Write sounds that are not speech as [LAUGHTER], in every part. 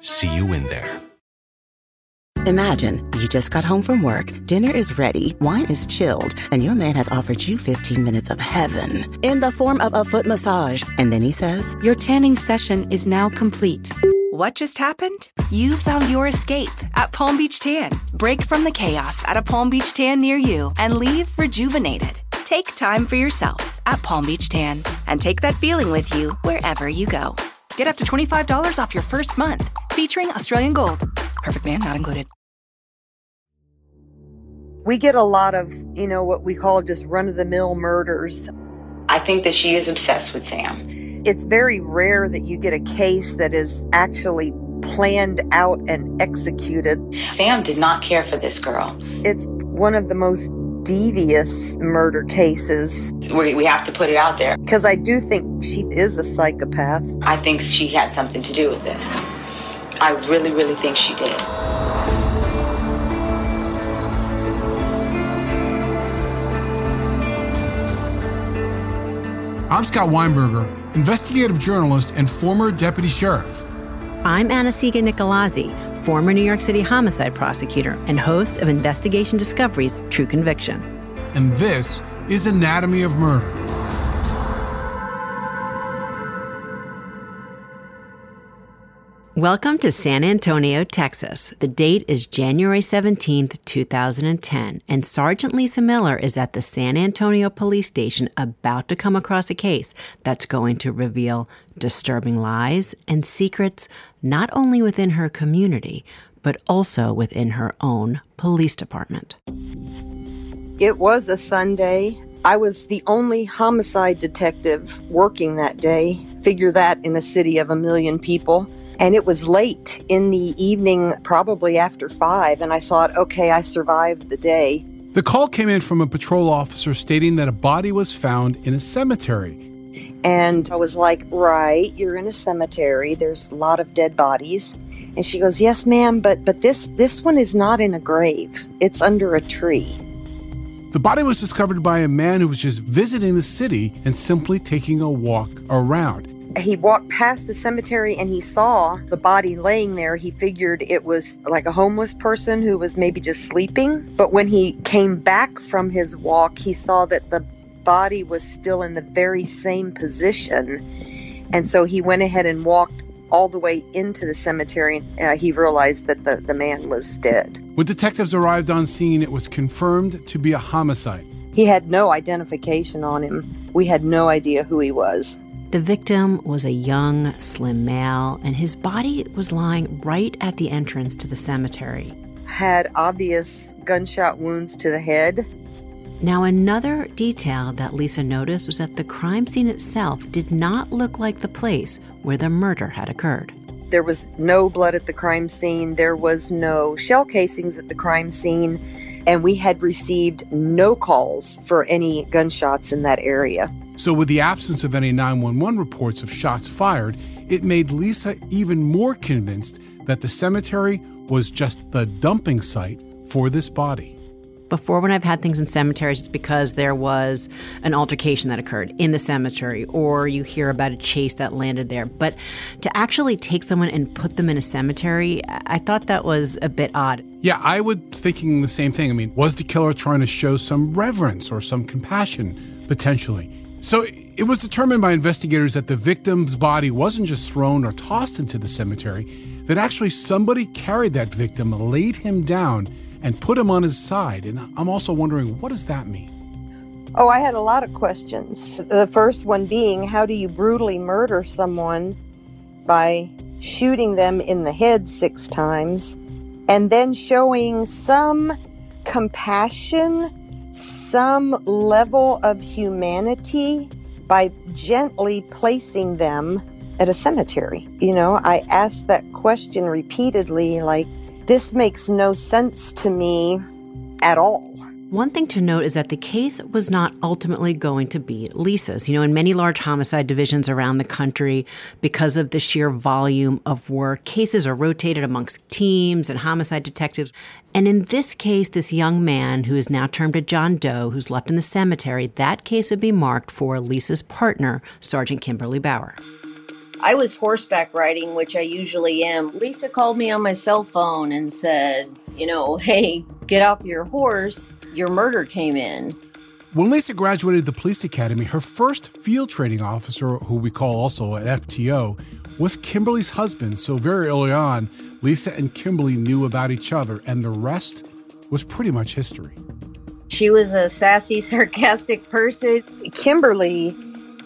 See you in there. Imagine you just got home from work, dinner is ready, wine is chilled, and your man has offered you 15 minutes of heaven in the form of a foot massage. And then he says, Your tanning session is now complete. What just happened? You found your escape at Palm Beach Tan. Break from the chaos at a Palm Beach Tan near you and leave rejuvenated. Take time for yourself at Palm Beach Tan and take that feeling with you wherever you go. Get up to $25 off your first month, featuring Australian Gold. Perfect man not included. We get a lot of, you know, what we call just run of the mill murders. I think that she is obsessed with Sam. It's very rare that you get a case that is actually planned out and executed. Sam did not care for this girl. It's one of the most devious murder cases. We, we have to put it out there. Because I do think she is a psychopath. I think she had something to do with this. I really, really think she did. I'm Scott Weinberger, investigative journalist and former deputy sheriff. I'm Anna-Sigga Nicolazzi, former New York City homicide prosecutor and host of Investigation Discovery's True Conviction. And this is Anatomy of Murder. Welcome to San Antonio, Texas. The date is January 17th, 2010, and Sergeant Lisa Miller is at the San Antonio Police Station about to come across a case that's going to reveal disturbing lies and secrets not only within her community, but also within her own police department. It was a Sunday. I was the only homicide detective working that day. Figure that in a city of a million people. And it was late in the evening, probably after five. And I thought, okay, I survived the day. The call came in from a patrol officer stating that a body was found in a cemetery. And I was like, right, you're in a cemetery. There's a lot of dead bodies. And she goes, yes, ma'am, but, but this, this one is not in a grave. It's under a tree. The body was discovered by a man who was just visiting the city and simply taking a walk around. He walked past the cemetery and he saw the body laying there. He figured it was like a homeless person who was maybe just sleeping. But when he came back from his walk, he saw that the body was still in the very same position. And so he went ahead and walked all the way into the cemetery. Uh, he realized that the, the man was dead. When detectives arrived on scene, it was confirmed to be a homicide. He had no identification on him. We had no idea who he was. The victim was a young, slim male, and his body was lying right at the entrance to the cemetery. Had obvious gunshot wounds to the head. Now, another detail that Lisa noticed was that the crime scene itself did not look like the place where the murder had occurred. There was no blood at the crime scene, there was no shell casings at the crime scene, and we had received no calls for any gunshots in that area. So, with the absence of any 911 reports of shots fired, it made Lisa even more convinced that the cemetery was just the dumping site for this body. Before, when I've had things in cemeteries, it's because there was an altercation that occurred in the cemetery, or you hear about a chase that landed there. But to actually take someone and put them in a cemetery, I thought that was a bit odd. Yeah, I was thinking the same thing. I mean, was the killer trying to show some reverence or some compassion, potentially? So it was determined by investigators that the victim's body wasn't just thrown or tossed into the cemetery, that actually somebody carried that victim, laid him down, and put him on his side. And I'm also wondering, what does that mean? Oh, I had a lot of questions. The first one being, how do you brutally murder someone by shooting them in the head six times and then showing some compassion, some level of humanity by gently placing them at a cemetery? You know, I asked that question repeatedly, like, this makes no sense to me at all. One thing to note is that the case was not ultimately going to be Lisa's. You know, in many large homicide divisions around the country, because of the sheer volume of work, cases are rotated amongst teams and homicide detectives. And in this case, this young man who is now termed a John Doe, who's left in the cemetery, that case would be marked for Lisa's partner, Sergeant Kimberly Bauer. I was horseback riding, which I usually am. Lisa called me on my cell phone and said, you know, hey, get off your horse. Your murder came in. When Lisa graduated the police academy, her first field training officer, who we call also an FTO, was Kimberly's husband. So very early on, Lisa and Kimberly knew about each other, and the rest was pretty much history. She was a sassy, [LAUGHS] sarcastic person. Kimberly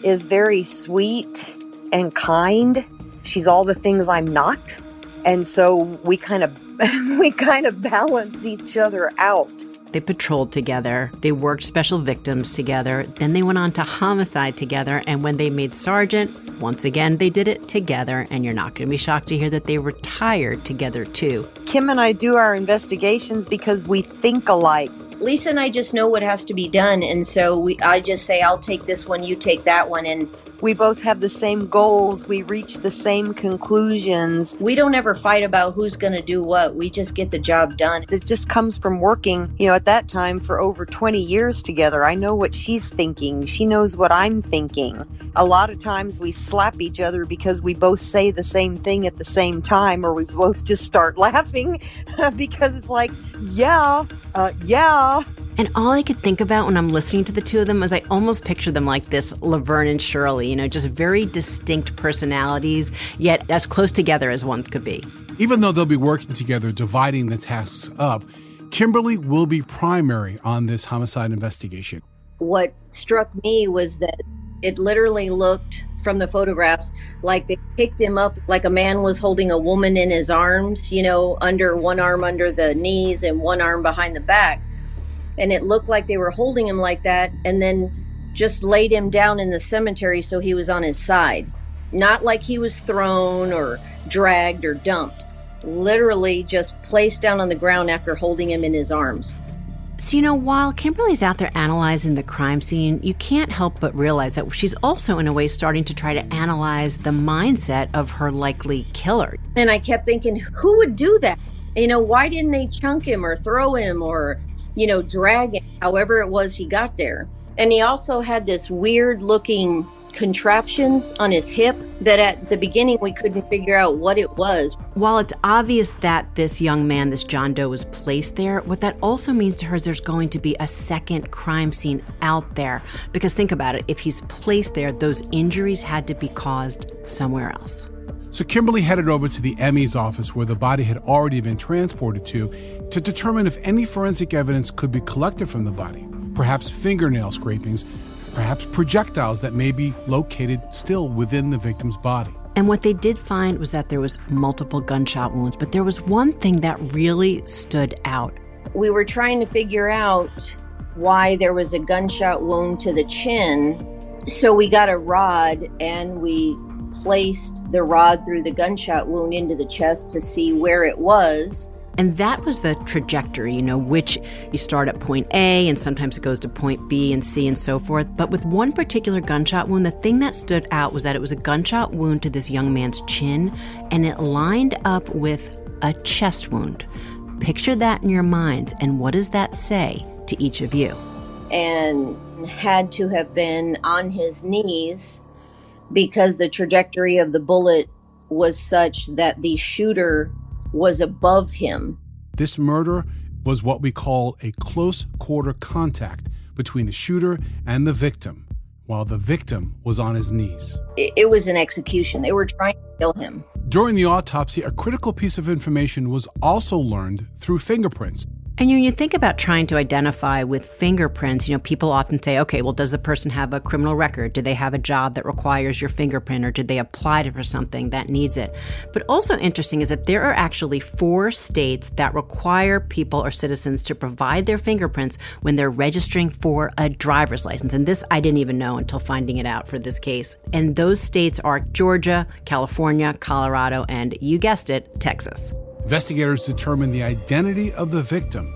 is very sweet and kind. She's all the things I'm not. And so we kind of [LAUGHS] we kind of balance each other out. They patrolled together. They worked special victims together. Then they went on to homicide together. And when they made sergeant, once again, they did it together. And you're not going to be shocked to hear that they retired together, too. Kim and I do our investigations because we think alike. Lisa and I just know what has to be done, and so we I just say I'll take this one, you take that one, and we both have the same goals. We reach the same conclusions. We don't ever fight about who's going to do what. We just get the job done. It just comes from working, you know, at that time for over 20 years together. I know what she's thinking. She knows what I'm thinking. A lot of times we slap each other because we both say the same thing at the same time, or we both just start [LAUGHS] laughing [LAUGHS] because it's like, yeah, uh, yeah. And all I could think about when I'm listening to the two of them was I almost picture them like this Laverne and Shirley, you know, just very distinct personalities, yet as close together as one could be. Even though they'll be working together, dividing the tasks up, Kimberly will be primary on this homicide investigation. What struck me was that it literally looked from the photographs like they picked him up like a man was holding a woman in his arms, you know, under one arm under the knees and one arm behind the back and it looked like they were holding him like that and then just laid him down in the cemetery so he was on his side. Not like he was thrown or dragged or dumped. Literally just placed down on the ground after holding him in his arms. So, you know, while Kimberly's out there analyzing the crime scene, you can't help but realize that she's also, in a way, starting to try to analyze the mindset of her likely killer. And I kept thinking, who would do that? You know, why didn't they chunk him or throw him or you know, drag it, however it was he got there. And he also had this weird looking contraption on his hip that at the beginning we couldn't figure out what it was. While it's obvious that this young man, this John Doe, was placed there, what that also means to her is there's going to be a second crime scene out there. Because think about it if he's placed there, those injuries had to be caused somewhere else. So Kimberly headed over to the ME's office where the body had already been transported to to determine if any forensic evidence could be collected from the body. Perhaps fingernail scrapings, perhaps projectiles that may be located still within the victim's body. And what they did find was that there was multiple gunshot wounds, but there was one thing that really stood out. We were trying to figure out why there was a gunshot wound to the chin. So we got a rod and we placed the rod through the gunshot wound into the chest to see where it was. And that was the trajectory, you know, which you start at point A and sometimes it goes to point B and C and so forth. But with one particular gunshot wound, the thing that stood out was that it was a gunshot wound to this young man's chin and it lined up with a chest wound. Picture that in your minds, and what does that say to each of you? And had to have been on his knees because the trajectory of the bullet was such that the shooter was above him. This murder was what we call a close quarter contact between the shooter and the victim, while the victim was on his knees. It, was an execution. They were trying to kill him. During the autopsy, a critical piece of information was also learned through fingerprints. And when you think about trying to identify with fingerprints, you know, people often say, okay, well, does the person have a criminal record? Do they have a job that requires your fingerprint, or did they apply for something that needs it? But also interesting is that there are actually four states that require people or citizens to provide their fingerprints when they're registering for a driver's license. And this I didn't even know until finding it out for this case. And those states are Georgia, California, Colorado, and you guessed it, Texas. Investigators determined the identity of the victim,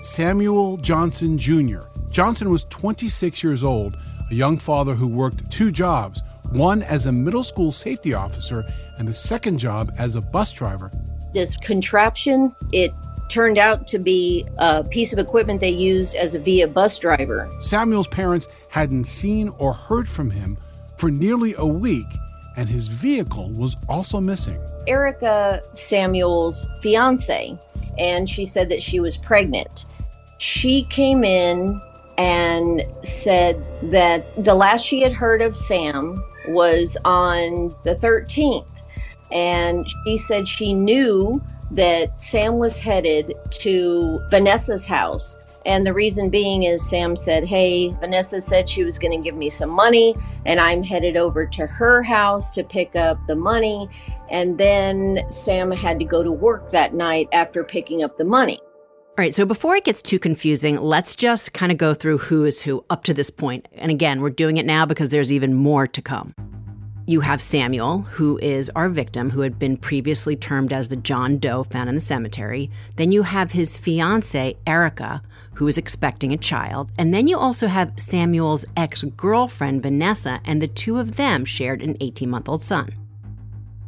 Samuel Johnson Jr. Johnson was 26 years old, a young father who worked two jobs one as a middle school safety officer, and the second job as a bus driver. This contraption, it turned out to be a piece of equipment they used as a VIA bus driver. Samuel's parents hadn't seen or heard from him for nearly a week, and his vehicle was also missing. Erica Samuel's fiance, and she said that she was pregnant. She came in and said that the last she had heard of Sam was on the 13th. And she said she knew that Sam was headed to Vanessa's house. And the reason being is Sam said, Hey, Vanessa said she was going to give me some money, and I'm headed over to her house to pick up the money. And then Sam had to go to work that night after picking up the money. All right, so before it gets too confusing, let's just kind of go through who is who up to this point. And again, we're doing it now because there's even more to come. You have Samuel, who is our victim, who had been previously termed as the John Doe found in the cemetery. Then you have his fiancee, Erica, who is expecting a child. And then you also have Samuel's ex girlfriend, Vanessa, and the two of them shared an 18 month old son.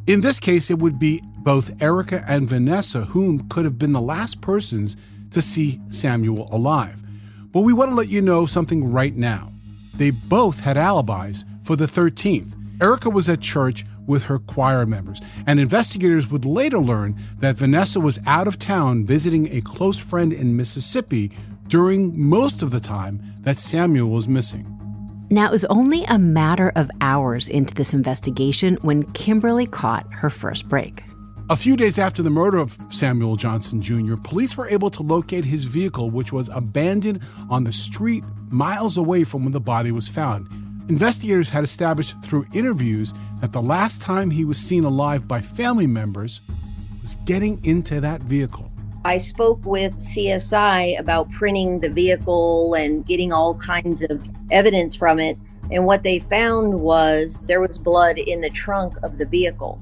In this case, it would be both Erica and Vanessa, whom could have been the last persons to see Samuel alive. But we want to let you know something right now. They both had alibis for the 13th. Erica was at church with her choir members, and investigators would later learn that Vanessa was out of town visiting a close friend in Mississippi during most of the time that Samuel was missing. Now, it was only a matter of hours into this investigation when Kimberly caught her first break. A few days after the murder of Samuel Johnson Jr., police were able to locate his vehicle, which was abandoned on the street miles away from when the body was found. Investigators had established through interviews that the last time he was seen alive by family members was getting into that vehicle. I spoke with CSI about printing the vehicle and getting all kinds of evidence from it. And what they found was there was blood in the trunk of the vehicle.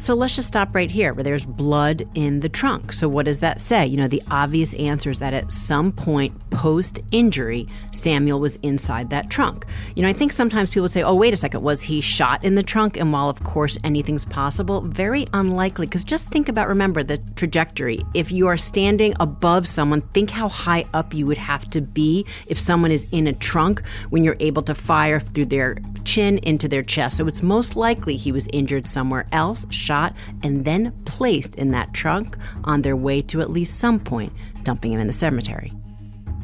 So let's just stop right here where there's blood in the trunk. So, what does that say? You know, the obvious answer is that at some point post injury, Samuel was inside that trunk. You know, I think sometimes people say, oh, wait a second, was he shot in the trunk? And while, of course, anything's possible, very unlikely. Because just think about, remember, the trajectory. If you are standing above someone, think how high up you would have to be if someone is in a trunk when you're able to fire through their chin into their chest. So, it's most likely he was injured somewhere else shot and then placed in that trunk on their way to at least some point dumping him in the cemetery.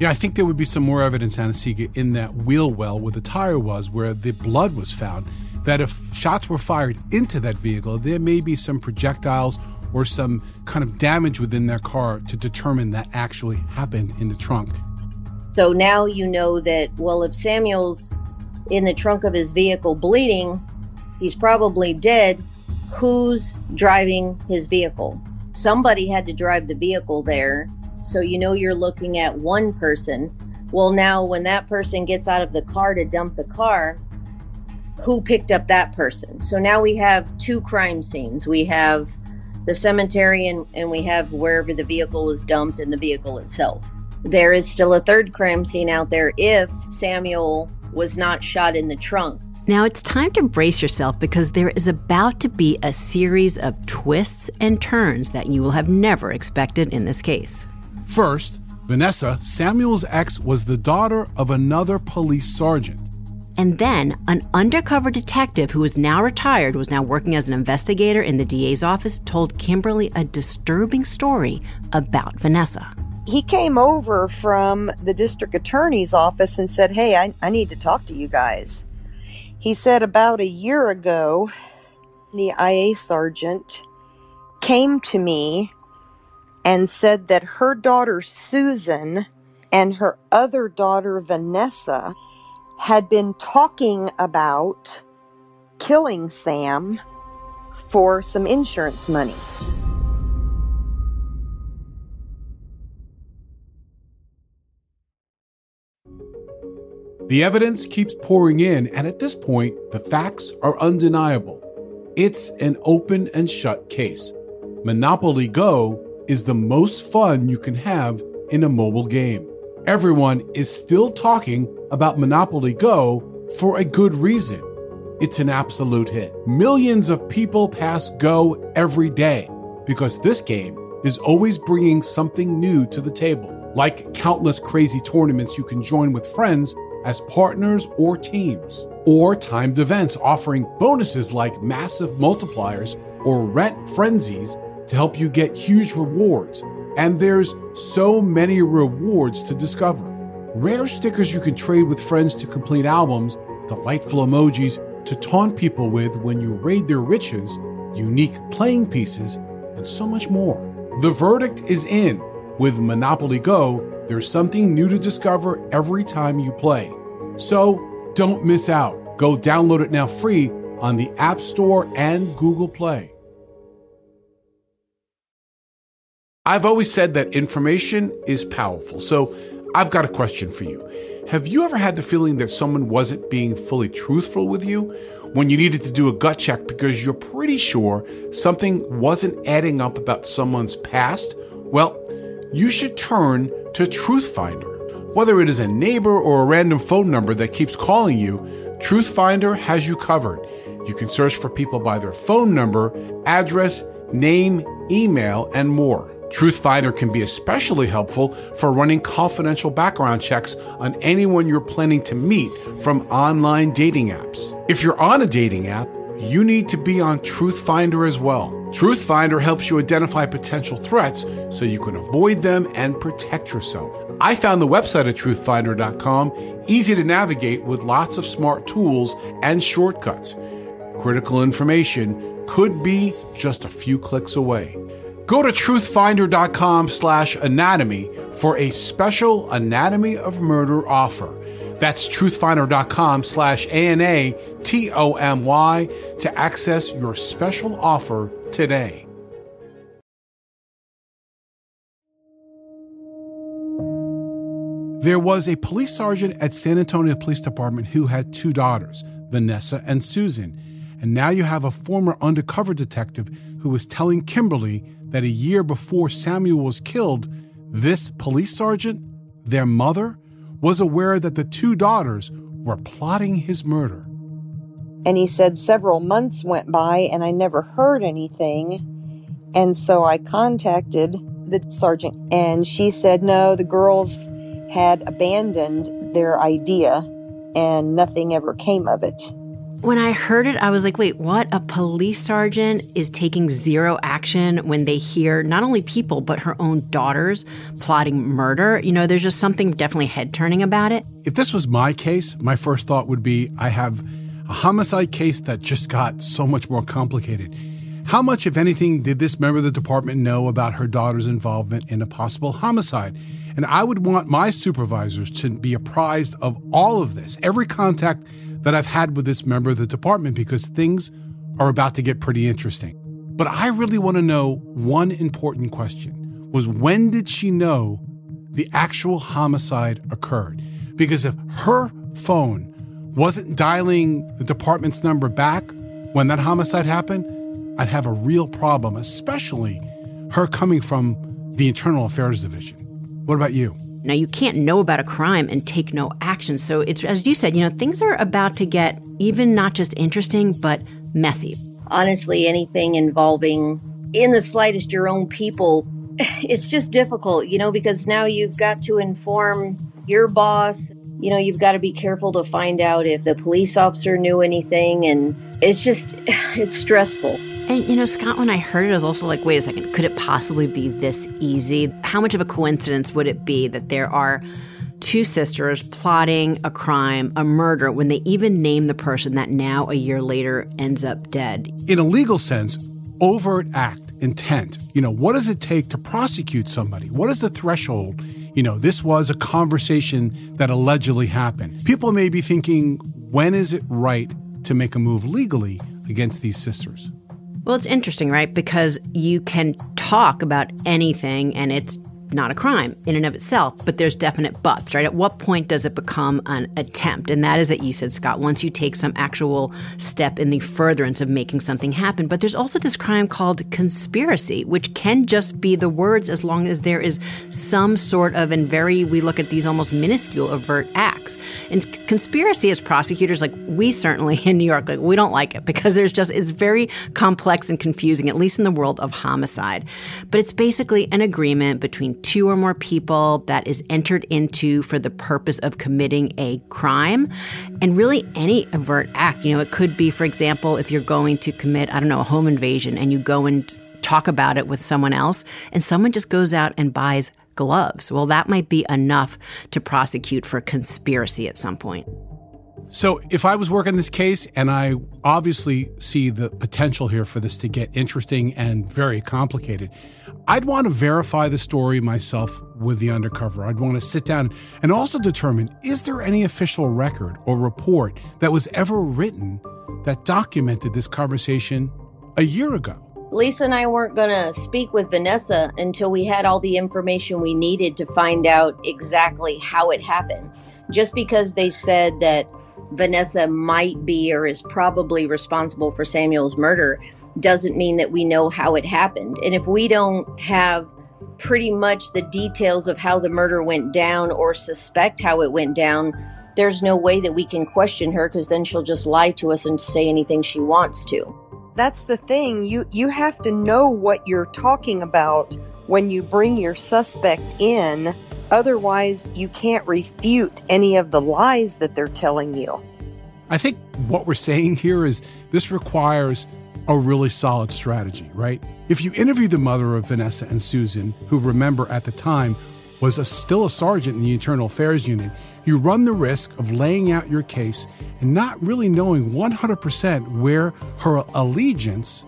Yeah, I think there would be some more evidence, Anna-Sigga, in that wheel well where the tire was, where the blood was found, that if shots were fired into that vehicle, there may be some projectiles or some kind of damage within their car to determine that actually happened in the trunk. So now you know that, well, if Samuel's in the trunk of his vehicle bleeding, he's probably dead who's driving his vehicle. Somebody had to drive the vehicle there. So you know you're looking at one person. Well, now when that person gets out of the car to dump the car, who picked up that person? So now we have two crime scenes. We have the cemetery and, and we have wherever the vehicle was dumped and the vehicle itself. There is still a third crime scene out there if Samuel was not shot in the trunk Now it's time to brace yourself because there is about to be a series of twists and turns that you will have never expected in this case. First, Vanessa, Samuel's ex, was the daughter of another police sergeant. And then an undercover detective who is now retired, was now working as an investigator in the DA's office, told Kimberly a disturbing story about Vanessa. He came over from the district attorney's office and said, Hey, I, I need to talk to you guys. He said about a year ago, the IA sergeant came to me and said that her daughter Susan and her other daughter Vanessa had been talking about killing Sam for some insurance money. The evidence keeps pouring in, and at this point, the facts are undeniable. It's an open and shut case. Monopoly Go is the most fun you can have in a mobile game. Everyone is still talking about Monopoly Go for a good reason. It's an absolute hit. Millions of people pass Go every day because this game is always bringing something new to the table, like countless crazy tournaments you can join with friends as partners or teams, or timed events offering bonuses like massive multipliers or rent frenzies to help you get huge rewards. And there's so many rewards to discover. Rare stickers you can trade with friends to complete albums, delightful emojis to taunt people with when you raid their riches, unique playing pieces, and so much more. The verdict is in. With Monopoly Go, there's something new to discover every time you play. So don't miss out. Go download it now free on the App Store and Google Play. I've always said that information is powerful. So I've got a question for you. Have you ever had the feeling that someone wasn't being fully truthful with you when you needed to do a gut check because you're pretty sure something wasn't adding up about someone's past? Well, you should turn to Truthfinder. Whether it is a neighbor or a random phone number that keeps calling you, Truthfinder has you covered. You can search for people by their phone number, address, name, email, and more. Truthfinder can be especially helpful for running confidential background checks on anyone you're planning to meet from online dating apps. If you're on a dating app, you need to be on Truthfinder as well. Truthfinder helps you identify potential threats so you can avoid them and protect yourself. I found the website at truthfinder.com easy to navigate with lots of smart tools and shortcuts. Critical information could be just a few clicks away. Go to truthfinder.com slash anatomy for a special Anatomy of Murder offer. That's truthfinder.com slash A-N-A-T-O-M-Y to access your special offer today. There was a police sergeant at San Antonio Police Department who had two daughters, Vanessa and Susan. And now you have a former undercover detective who was telling Kimberly that a year before Samuel was killed, this police sergeant, their mother, was aware that the two daughters were plotting his murder. And he said several months went by and I never heard anything. And so I contacted the sergeant and she said, no, the girls had abandoned their idea and nothing ever came of it. When I heard it, I was like, wait, what? A police sergeant is taking zero action when they hear not only people, but her own daughters plotting murder. You know, there's just something definitely head turning about it. If this was my case, my first thought would be I have a homicide case that just got so much more complicated. How much, if anything, did this member of the department know about her daughter's involvement in a possible homicide? And I would want my supervisors to be apprised of all of this, every contact that I've had with this member of the department because things are about to get pretty interesting. But I really want to know one important question was when did she know the actual homicide occurred? Because if her phone wasn't dialing the department's number back when that homicide happened, I'd have a real problem, especially her coming from the Internal Affairs Division. What about you? Now, you can't know about a crime and take no action. So, it's as you said, you know, things are about to get even not just interesting, but messy. Honestly, anything involving in the slightest your own people, [SIGHS] it's just difficult, you know, because now you've got to inform your boss. You know, you've got to be careful to find out if the police officer knew anything. And it's just, [SIGHS] it's stressful. And you know, Scott, when I heard it, I was also like, wait a second, could it possibly be this easy? How much of a coincidence would it be that there are two sisters plotting a crime, a murder, when they even name the person that now, a year later, ends up dead? In a legal sense, overt act, intent. You know, what does it take to prosecute somebody? What is the threshold? You know, this was a conversation that allegedly happened. People may be thinking, when is it right to make a move legally against these sisters? Well, it's interesting, right? Because you can talk about anything and it's not a crime in and of itself, but there's definite buts, right? At what point does it become an attempt? And that is that you said, Scott, once you take some actual step in the furtherance of making something happen. But there's also this crime called conspiracy, which can just be the words as long as there is some sort of, and very, we look at these almost minuscule overt acts. And conspiracy as prosecutors, like we certainly [LAUGHS] in New York, like we don't like it because there's just, it's very complex and confusing, at least in the world of homicide. But it's basically an agreement between two or more people that is entered into for the purpose of committing a crime and really any overt act. You know, it could be, for example, if you're going to commit, I don't know, a home invasion and you go and talk about it with someone else and someone just goes out and buys gloves. Well, that might be enough to prosecute for conspiracy at some point. So, if I was working this case, and I obviously see the potential here for this to get interesting and very complicated, I'd want to verify the story myself with the undercover. I'd want to sit down and also determine is there any official record or report that was ever written that documented this conversation a year ago? Lisa and I weren't going to speak with Vanessa until we had all the information we needed to find out exactly how it happened. Just because they said that Vanessa might be or is probably responsible for Samuel's murder doesn't mean that we know how it happened. And if we don't have pretty much the details of how the murder went down or suspect how it went down, there's no way that we can question her because then she'll just lie to us and say anything she wants to. That's the thing. You you have to know what you're talking about when you bring your suspect in. Otherwise, you can't refute any of the lies that they're telling you. I think what we're saying here is this requires a really solid strategy, right? If you interview the mother of Vanessa and Susan, who remember at the time was a, still a sergeant in the Internal Affairs Unit, you run the risk of laying out your case and not really knowing 100% where her allegiance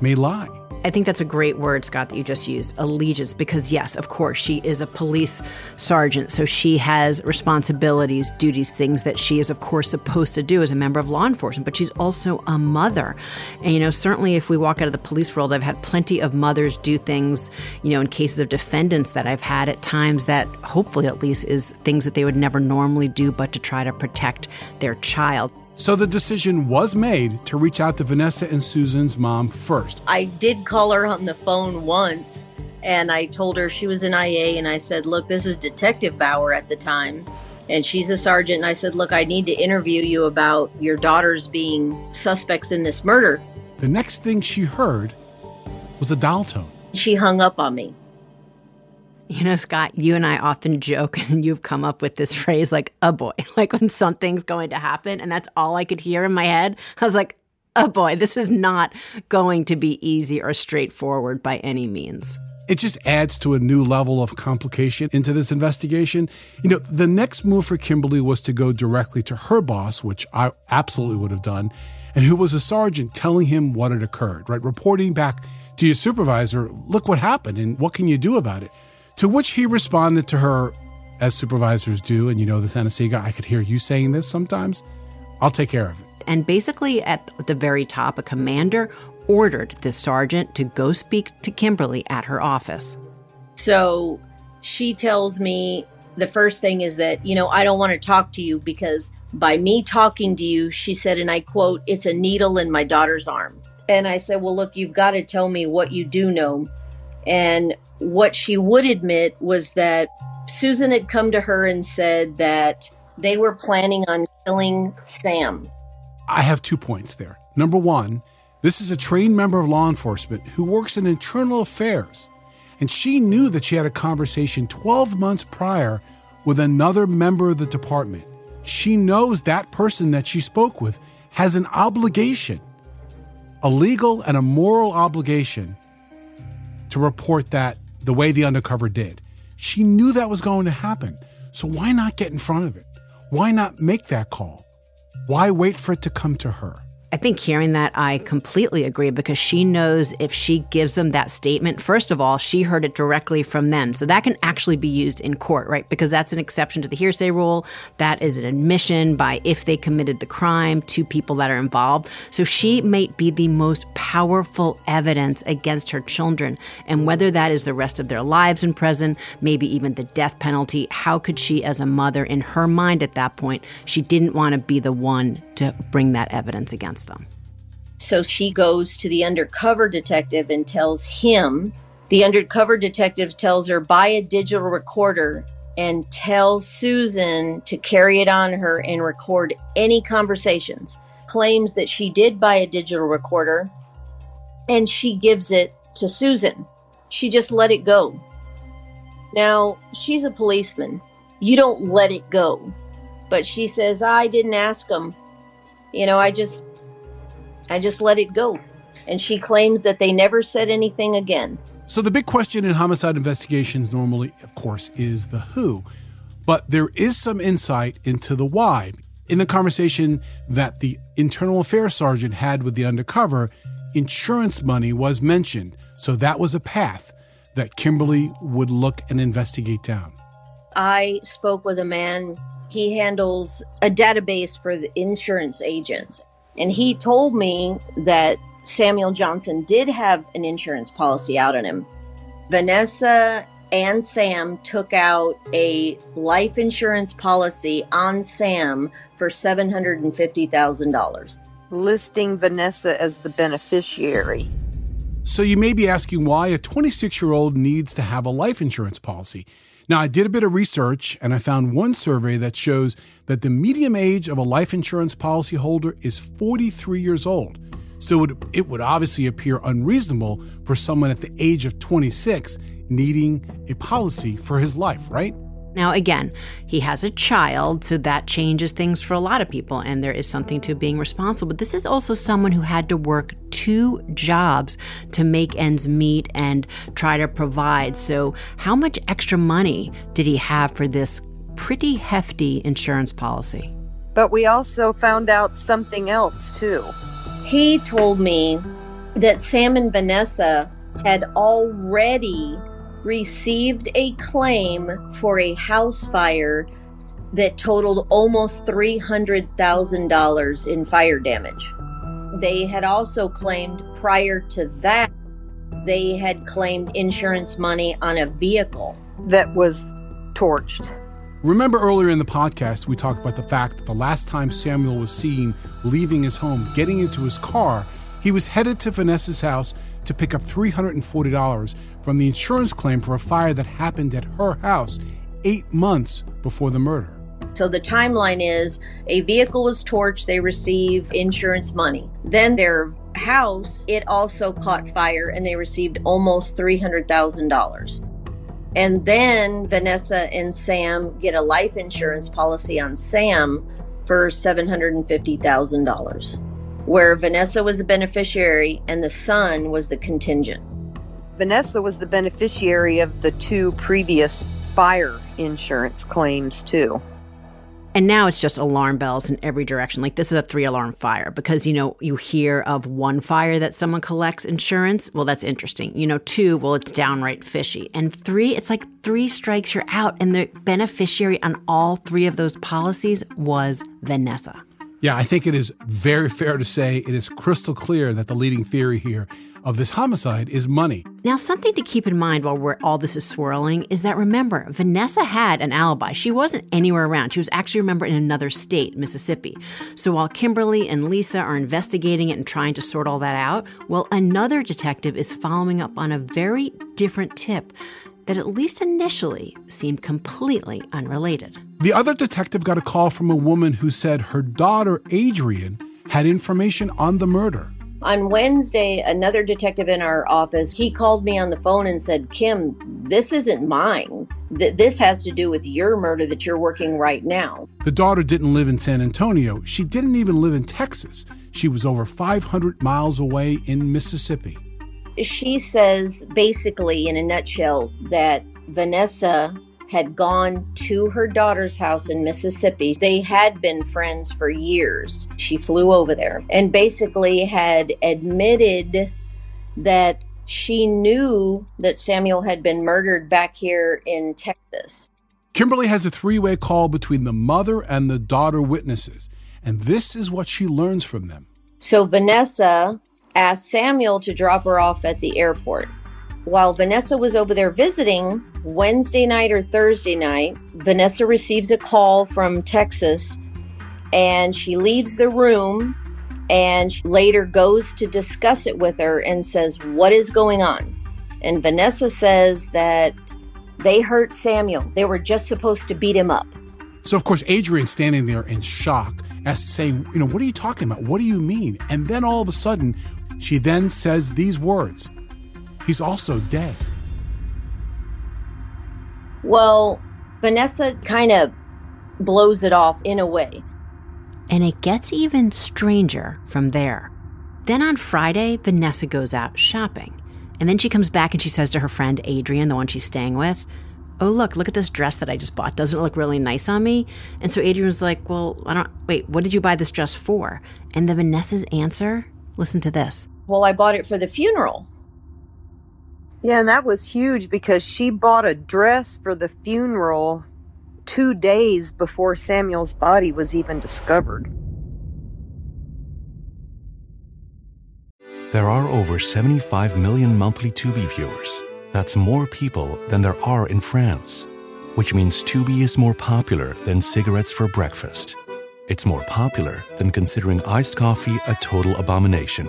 may lie. I think that's a great word, Scott, that you just used allegiance, because yes, of course, she is a police sergeant. So she has responsibilities, duties, things that she is, of course, supposed to do as a member of law enforcement, but she's also a mother. And, you know, certainly if we walk out of the police world, I've had plenty of mothers do things, you know, in cases of defendants that I've had at times that hopefully at least is things that they would never normally do, but to try to protect their child. So the decision was made to reach out to Vanessa and Susan's mom first. I did call her on the phone once and I told her she was an IA and I said, Look, this is Detective Bauer at the time. And she's a sergeant. And I said, Look, I need to interview you about your daughters being suspects in this murder. The next thing she heard was a dial tone. She hung up on me. You know, Scott, you and I often joke, [LAUGHS] and you've come up with this phrase like, a boy, [LAUGHS] like when something's going to happen. And that's all I could hear in my head. I was like, oh boy, this is not going to be easy or straightforward by any means. It just adds to a new level of complication into this investigation. You know, the next move for Kimberly was to go directly to her boss, which I absolutely would have done, and who was a sergeant telling him what had occurred, right? Reporting back to your supervisor, look what happened and what can you do about it? To which he responded to her, as supervisors do, and you know this, Anna-Sigga, I could hear you saying this sometimes. I'll take care of it. And basically, at the very top, a commander ordered the sergeant to go speak to Kimberly at her office. So she tells me the first thing is that, you know, I don't want to talk to you because by me talking to you, she said, and I quote, it's a needle in my daughter's arm. And I said, well, look, you've got to tell me what you do know. And what she would admit was that Susan had come to her and said that they were planning on killing Sam. I have two points there. Number one, this is a trained member of law enforcement who works in internal affairs. And she knew that she had a conversation 12 months prior with another member of the department. She knows that person that she spoke with has an obligation, a legal and a moral obligation, to report that the way the undercover did. She knew that was going to happen. So why not get in front of it? Why not make that call? Why wait for it to come to her? I think hearing that, I completely agree because she knows if she gives them that statement, first of all, she heard it directly from them. So that can actually be used in court, right? Because that's an exception to the hearsay rule. That is an admission by if they committed the crime to people that are involved. So she might be the most powerful evidence against her children. And whether that is the rest of their lives in prison, maybe even the death penalty, how could she, as a mother, in her mind at that point, she didn't want to be the one to bring that evidence against them. So she goes to the undercover detective and tells him. The undercover detective tells her, buy a digital recorder and tell Susan to carry it on her and record any conversations. Claims that she did buy a digital recorder and she gives it to Susan. She just let it go. Now, she's a policeman. You don't let it go. But she says, I didn't ask him you know, I just I just let it go. And she claims that they never said anything again. So the big question in homicide investigations normally, of course, is the who. But there is some insight into the why. In the conversation that the internal affairs sergeant had with the undercover, insurance money was mentioned. So that was a path that Kimberly would look and investigate down. I spoke with a man he handles a database for the insurance agents. And he mm-hmm. told me that Samuel Johnson did have an insurance policy out on him. Vanessa and Sam took out a life insurance policy on Sam for $750,000. Listing Vanessa as the beneficiary. So you may be asking why a 26 year old needs to have a life insurance policy. Now, I did a bit of research and I found one survey that shows that the median age of a life insurance policyholder is 43 years old. So it, it would obviously appear unreasonable for someone at the age of 26 needing a policy for his life, right? Now, again, he has a child, so that changes things for a lot of people, and there is something to being responsible. But this is also someone who had to work two jobs to make ends meet and try to provide. So, how much extra money did he have for this pretty hefty insurance policy? But we also found out something else, too. He told me that Sam and Vanessa had already received a claim for a house fire that totaled almost $300,000 in fire damage. They had also claimed prior to that, they had claimed insurance money on a vehicle that was torched. Remember earlier in the podcast, we talked about the fact that the last time Samuel was seen leaving his home, getting into his car, he was headed to Vanessa's house to pick up $340 from the insurance claim for a fire that happened at her house eight months before the murder. So the timeline is a vehicle was torched, they receive insurance money. Then their house, it also caught fire and they received almost $300,000. And then Vanessa and Sam get a life insurance policy on Sam for $750,000 where Vanessa was the beneficiary and the son was the contingent. Vanessa was the beneficiary of the two previous fire insurance claims, too. And now it's just alarm bells in every direction. Like this is a three alarm fire because, you know, you hear of one fire that someone collects insurance. Well, that's interesting. You know, two, well, it's downright fishy. And three, it's like three strikes, you're out. And the beneficiary on all three of those policies was Vanessa. Yeah, I think it is very fair to say it is crystal clear that the leading theory here of this homicide is money. Now, something to keep in mind while all this is swirling is that remember, Vanessa had an alibi. She wasn't anywhere around. She was actually, remember, in another state, Mississippi. So while Kimberly and Lisa are investigating it and trying to sort all that out, well, another detective is following up on a very different tip that, at least initially, seemed completely unrelated. The other detective got a call from a woman who said her daughter, Adrian, had information on the murder. On Wednesday, another detective in our office, he called me on the phone and said, "Kim, this isn't mine. Th- this has to do with your murder that you're working right now." The daughter didn't live in San Antonio. She didn't even live in Texas. She was over 500 miles away in Mississippi. She says basically in a nutshell that Vanessa had gone to her daughter's house in Mississippi. They had been friends for years. She flew over there and basically had admitted that she knew that Samuel had been murdered back here in Texas. Kimberly has a three way call between the mother and the daughter witnesses, and this is what she learns from them. So Vanessa asked Samuel to drop her off at the airport. While Vanessa was over there visiting, Wednesday night or Thursday night, Vanessa receives a call from Texas and she leaves the room and later goes to discuss it with her and says, What is going on? And Vanessa says that they hurt Samuel. They were just supposed to beat him up. So, of course, Adrian's standing there in shock, as saying, You know, what are you talking about? What do you mean? And then all of a sudden, she then says these words He's also dead. Well, Vanessa kind of blows it off in a way. And it gets even stranger from there. Then on Friday, Vanessa goes out shopping. And then she comes back and she says to her friend Adrian, the one she's staying with, Oh, look, look at this dress that I just bought. Doesn't it look really nice on me? And so Adrian was like, Well, I don't, wait, what did you buy this dress for? And the Vanessa's answer, listen to this. Well, I bought it for the funeral. Yeah, and that was huge because she bought a dress for the funeral two days before Samuel's body was even discovered. There are over 75 million monthly Tubi viewers. That's more people than there are in France, which means Tubi is more popular than cigarettes for breakfast. It's more popular than considering iced coffee a total abomination.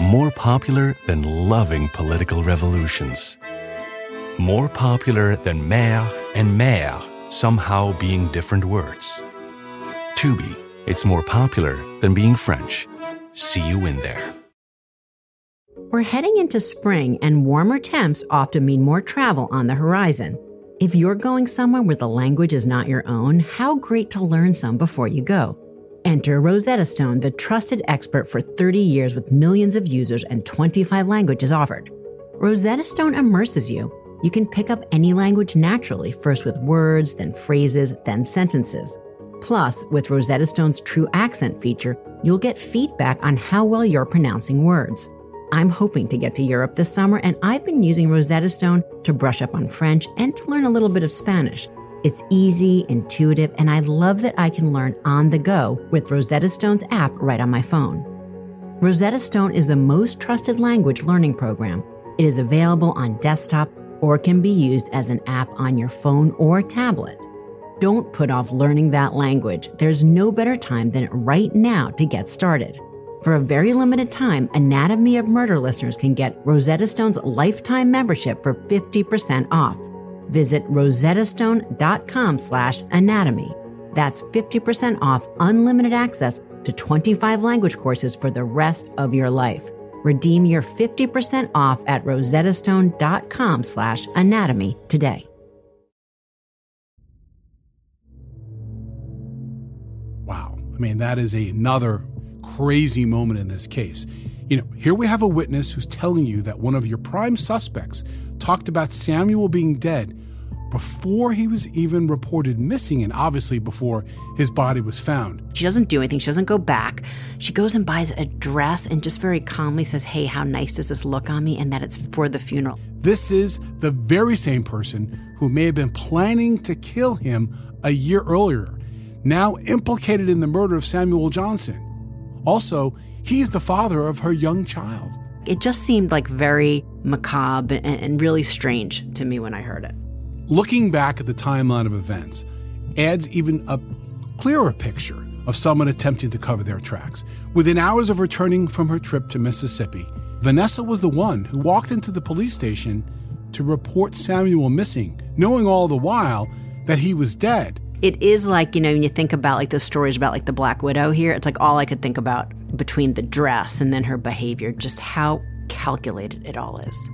More popular than loving political revolutions. More popular than mère and mère somehow being different words. Tubi, it's more popular than being French. See you in there. We're heading into spring, and warmer temps often mean more travel on the horizon. If you're going somewhere where the language is not your own, how great to learn some before you go. Enter Rosetta Stone, the trusted expert for 30 years with millions of users and 25 languages offered. Rosetta Stone immerses you. You can pick up any language naturally, first with words, then phrases, then sentences. Plus, with Rosetta Stone's True Accent feature, you'll get feedback on how well you're pronouncing words. I'm hoping to get to Europe this summer, and I've been using Rosetta Stone to brush up on French and to learn a little bit of Spanish. It's easy, intuitive, and I love that I can learn on the go with Rosetta Stone's app right on my phone. Rosetta Stone is the most trusted language learning program. It is available on desktop or can be used as an app on your phone or tablet. Don't put off learning that language. There's no better time than right now to get started. For a very limited time, Anatomy of Murder listeners can get Rosetta Stone's lifetime membership for 50% off. Visit rosettastone.com slash anatomy. That's 50% off unlimited access to 25 language courses for the rest of your life. Redeem your 50% off at rosettastone.com slash anatomy today. Wow. I mean, that is another crazy moment in this case. You know, here we have a witness who's telling you that one of your prime suspects talked about Samuel being dead before he was even reported missing and obviously before his body was found. She doesn't do anything. She doesn't go back. She goes and buys a dress and just very calmly says, Hey, how nice does this look on me? And that it's for the funeral. This is the very same person who may have been planning to kill him a year earlier, now implicated in the murder of Samuel Johnson. Also, he's the father of her young child. It just seemed like very macabre and, really strange to me when I heard it. Looking back at the timeline of events adds even a clearer picture of someone attempting to cover their tracks. Within hours of returning from her trip to Mississippi, Vanessa was the one who walked into the police station to report Samuel missing, knowing all the while that he was dead. It is like, you know, when you think about like those stories about like the Black Widow here, it's like all I could think about between the dress and then her behavior, just how calculated it all is.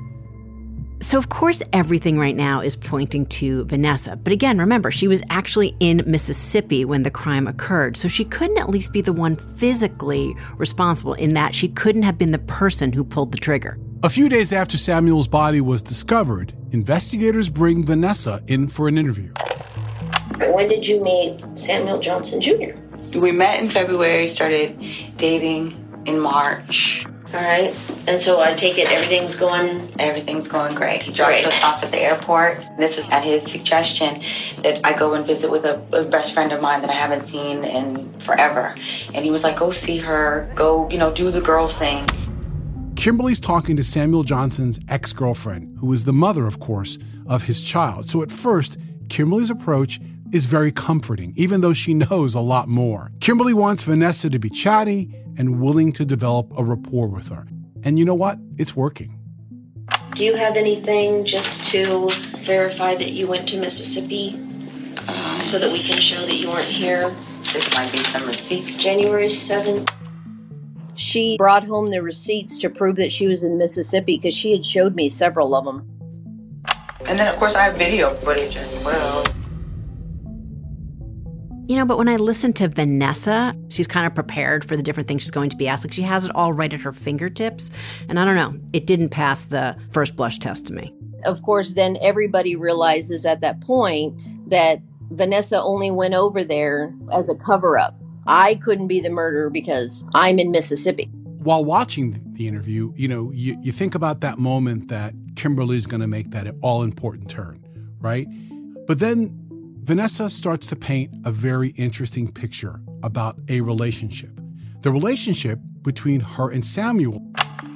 So, of course, everything right now is pointing to Vanessa. But again, remember, she was actually in Mississippi when the crime occurred. So she couldn't at least be the one physically responsible in that she couldn't have been the person who pulled the trigger. A few days after Samuel's body was discovered, investigators bring Vanessa in for an interview. When did you meet Samuel Johnson Jr.? We met in February, started dating in March. All right. And so I take it everything's going. Everything's going great. He drops Great. us off at the airport. This is at his suggestion that I go and visit with a, a best friend of mine that I haven't seen in forever. And he was like, "Go see her. Go, you know, do the girl thing." Kimberly's talking to Samuel Johnson's ex girlfriend, who is the mother, of course, of his child. So at first, Kimberly's approach is very comforting, even though she [LAUGHS] knows a lot more. Kimberly wants Vanessa to be chatty and willing to develop a rapport with her. And you know what? It's working. Do you have anything just to verify that you went to Mississippi um, so that we can show that you weren't here? This might be some receipts. January 7th. She brought home the receipts to prove that she was in Mississippi because she had showed me several of them. And then, of course, I have video footage as well. You know, but when I listen to Vanessa, she's kind of prepared for the different things she's going to be asked. Like she has it all right at her fingertips. And I don't know, it didn't pass the first blush test to me. Of course, then everybody realizes at that point that Vanessa only went over there as a cover up. I couldn't be the murderer because I'm in Mississippi. While watching the interview, you know, you, you think about that moment that Kimberly's going to make that all important turn, right? But then Vanessa starts to paint a very interesting picture about a relationship. The relationship between her and Samuel.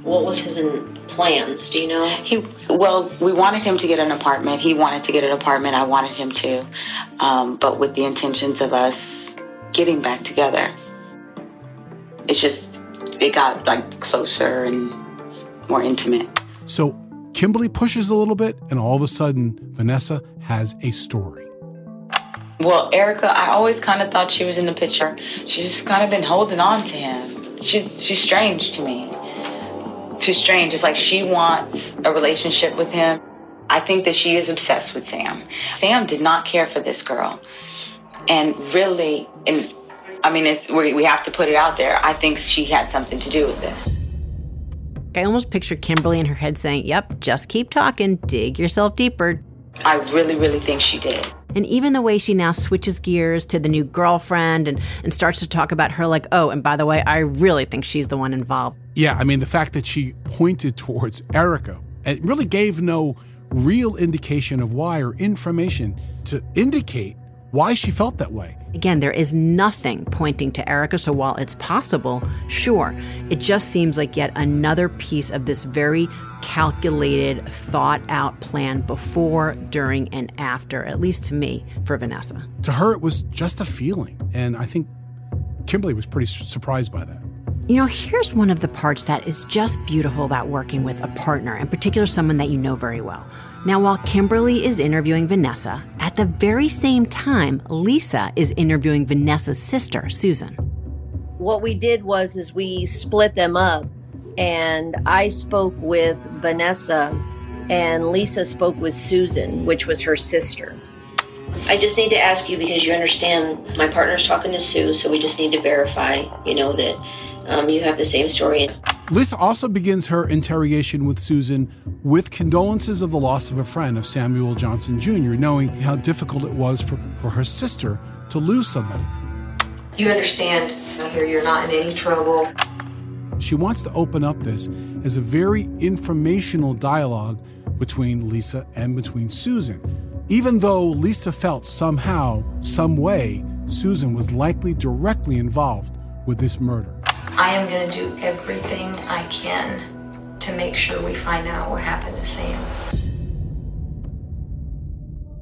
What was his plans? Do you know? He well, we wanted him to get an apartment. He wanted to get an apartment. I wanted him to, um, but with the intentions of us getting back together. It's just it got like closer and more intimate. So Kimberly pushes a little bit, and all of a sudden, Vanessa has a story. Well, Erica, I always kind of thought she was in the picture. She's just kind of been holding on to him. She's she's strange to me. Too strange. It's like she wants a relationship with him. I think that she is obsessed with Sam. Sam did not care for this girl, and really, and I mean, it's, we we have to put it out there. I think she had something to do with this. I almost pictured Kimberly in her head saying, Yep, just keep talking, dig yourself deeper. I really, really think she did. And even the way she now switches gears to the new girlfriend and, and starts to talk about her, like, oh, and by the way, I really think she's the one involved. Yeah, I mean, the fact that she pointed towards Erica, it really gave no real indication of why or information to indicate why she felt that way. Again, there is nothing pointing to Erica, so while it's possible, sure, it just seems like yet another piece of this very calculated, thought out plan before, during, and after, at least to me, for Vanessa. To her, it was just a feeling. And I think Kimberly was pretty su- surprised by that. You know, here's one of the parts that is just beautiful about working with a partner, in particular, someone that you know very well. Now, while Kimberly is interviewing Vanessa, at the very same time, Lisa is interviewing Vanessa's sister, Susan. What we did was is we split them up and I spoke with Vanessa and Lisa spoke with Susan, which was her sister. I just need to ask you because you understand my partner's talking to Sue, so we just need to verify, you know, that um, you have the same story. Lisa also begins her interrogation with Susan with condolences of the loss of a friend of Samuel Johnson Jr., knowing how difficult it was for, for her sister to lose somebody. You understand, I hear you're not in any trouble. She wants to open up this as a very informational dialogue between Lisa and between Susan, even though Lisa felt somehow, some way, Susan was likely directly involved with this murder. I am going to do everything I can to make sure we find out what happened to Sam.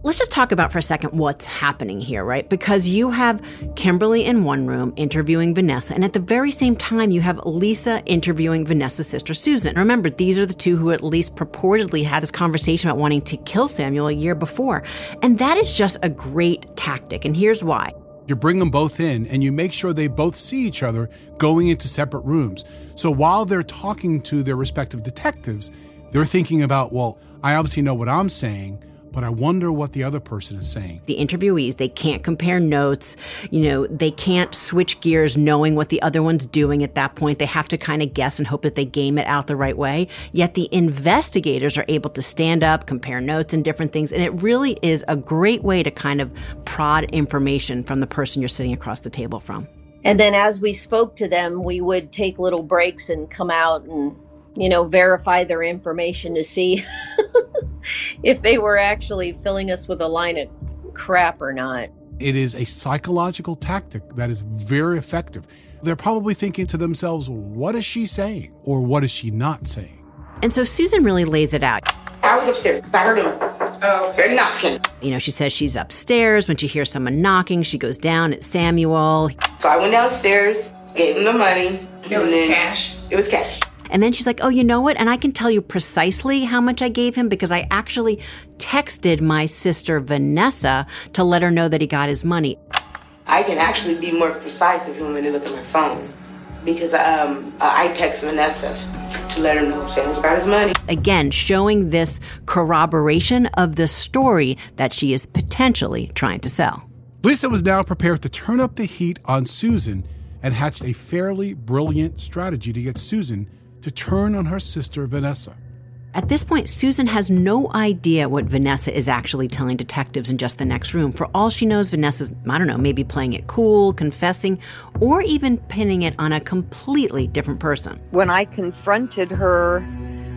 let's just talk about for a second what's happening here, right? Because you have Kimberly in one room interviewing Vanessa, and at the very same time, you have Lisa interviewing Vanessa's sister Susan. Remember, these are the two who at least purportedly had this conversation about wanting to kill Samuel a year before. And that is just a great tactic. And here's why. You bring them both in and you make sure they both see each other going into separate rooms. So while they're talking to their respective detectives, they're thinking about, well, I obviously know what I'm saying but I wonder what the other person is saying. The interviewees, they can't compare notes. You know, they can't switch gears knowing what the other one's doing at that point. They have to kind of guess and hope that they game it out the right way. Yet the investigators are able to stand up, compare notes and different things. And it really is a great way to kind of prod information from the person you're sitting across the table from. And then as we spoke to them, we would take little breaks and come out and, you know, verify their information to see [LAUGHS] if they were actually filling us with a line of crap or not. It is a psychological tactic that is very effective. They're probably thinking to themselves, what is she saying? Or what is she not saying? And so Susan really lays it out. I was upstairs. I heard him. Oh, they're knocking. You know, she says she's upstairs. When she hears someone knocking, she goes down. It's Samuel. So I went downstairs, gave him the money. It was cash. It was cash. And then she's like, Oh, you know what? And I can tell you precisely how much I gave him because I actually texted my sister Vanessa to let her know that he got his money. I can actually be more precise if you want me to look at my phone because um, I text Vanessa to let her know Sam's got his money. Again, showing this corroboration of the story that she is potentially trying to sell. Lisa was now prepared to turn up the heat on Susan and hatched a fairly brilliant strategy to get Susan to turn on her sister Vanessa. At this point, Susan has no idea what Vanessa is actually telling detectives in just the next room. For all she knows, Vanessa's, I don't know, maybe playing it cool, confessing, or even pinning it on a completely different person. When I confronted her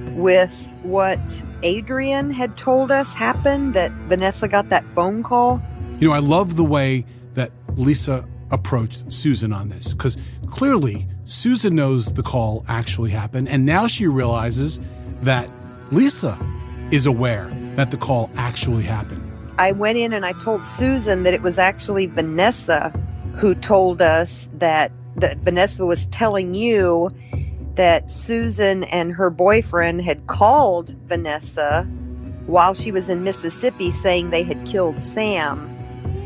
with what Adrian had told us happened, that Vanessa got that phone call. You know, I love the way that Lisa approached Susan on this because clearly Susan knows the call actually happened, and now she realizes that Lisa is aware that the call actually happened. I went in and I told Susan that it was actually Vanessa who told us that that Vanessa was telling you that Susan and her boyfriend had called Vanessa while she was in Mississippi saying they had killed Sam.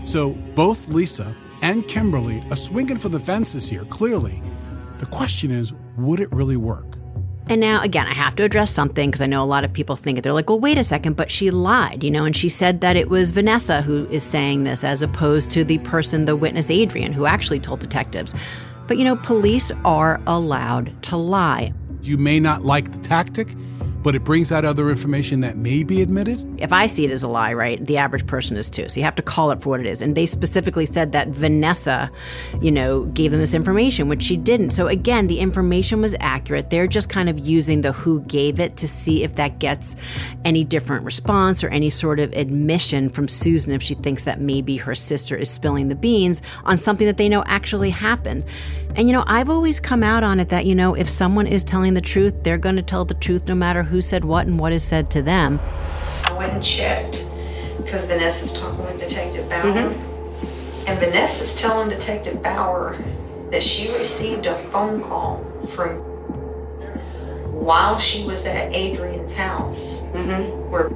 So both Lisa and Kimberly are swinging for the fences here, clearly. The question is, would it really work? And now, again, I have to address something because I know a lot of people think it. They're like, well, wait a second, but she lied, you know, and she said that it was Vanessa who is saying this as opposed to the person, the witness, Adrian, who actually told detectives. But, you know, police are allowed to lie. You may not like the tactic, but it brings out other information that may be admitted? If I see it as a lie, right, the average person is too. So you have to call it for what it is. And they specifically said that Vanessa, you know, gave them this information, which she didn't. So again, the information was accurate. They're just kind of using the who gave it to see if that gets any different response or any sort of admission from Susan if she thinks that maybe her sister is spilling the beans on something that they know actually happened. And you know, I've always come out on it that, you know, if someone is telling the truth, they're going to tell the truth no matter who said what and what is said to them. I went and checked because Vanessa's talking with Detective Bauer. Mm-hmm. And Vanessa's telling Detective Bauer that she received a phone call from while she was at Adrian's house mm-hmm. where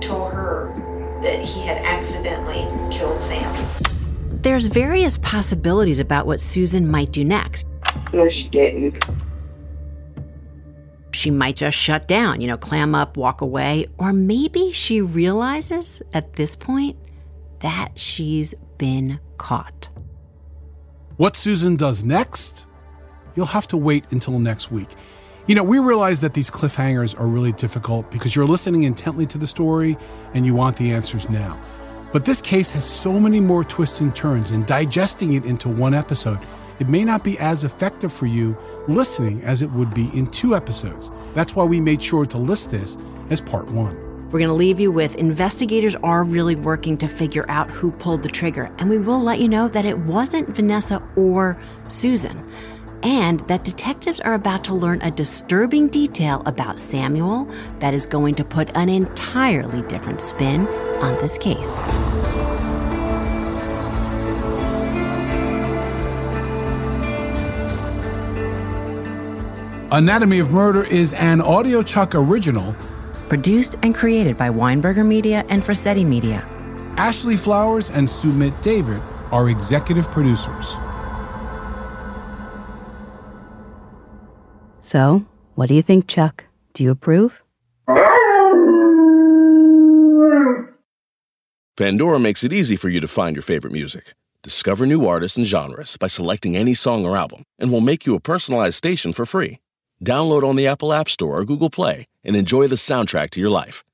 told her that he had accidentally killed Sam. There's various possibilities about what Susan might do next. No, she didn't she might just shut down, you know, clam up, walk away. Or maybe she realizes at this point that she's been caught. What Susan does next, you'll have to wait until next week. You know, we realize that these cliffhangers are really difficult because you're listening intently to the story and you want the answers now. But this case has so many more twists and turns, and digesting it into one episode it may not be as effective for you listening as it would be in two episodes. That's why we made sure to list this as part one. We're going to leave you with investigators are really working to figure out who pulled the trigger, and we will let you know that it wasn't Vanessa or Susan. and that detectives are about to learn a disturbing detail about Samuel that is going to put an entirely different spin on this case. Anatomy of Murder is an Audio Chuck original. Produced and created by Weinberger Media and Frasetti Media. Ashley Flowers and Sumit David are executive producers. So, what do you think, Chuck? Do you approve? Pandora makes it easy for you to find your favorite music. Discover new artists and genres by selecting any song or album, and we'll make you a personalized station for free. Download on the Apple App Store or Google Play and enjoy the soundtrack to your life.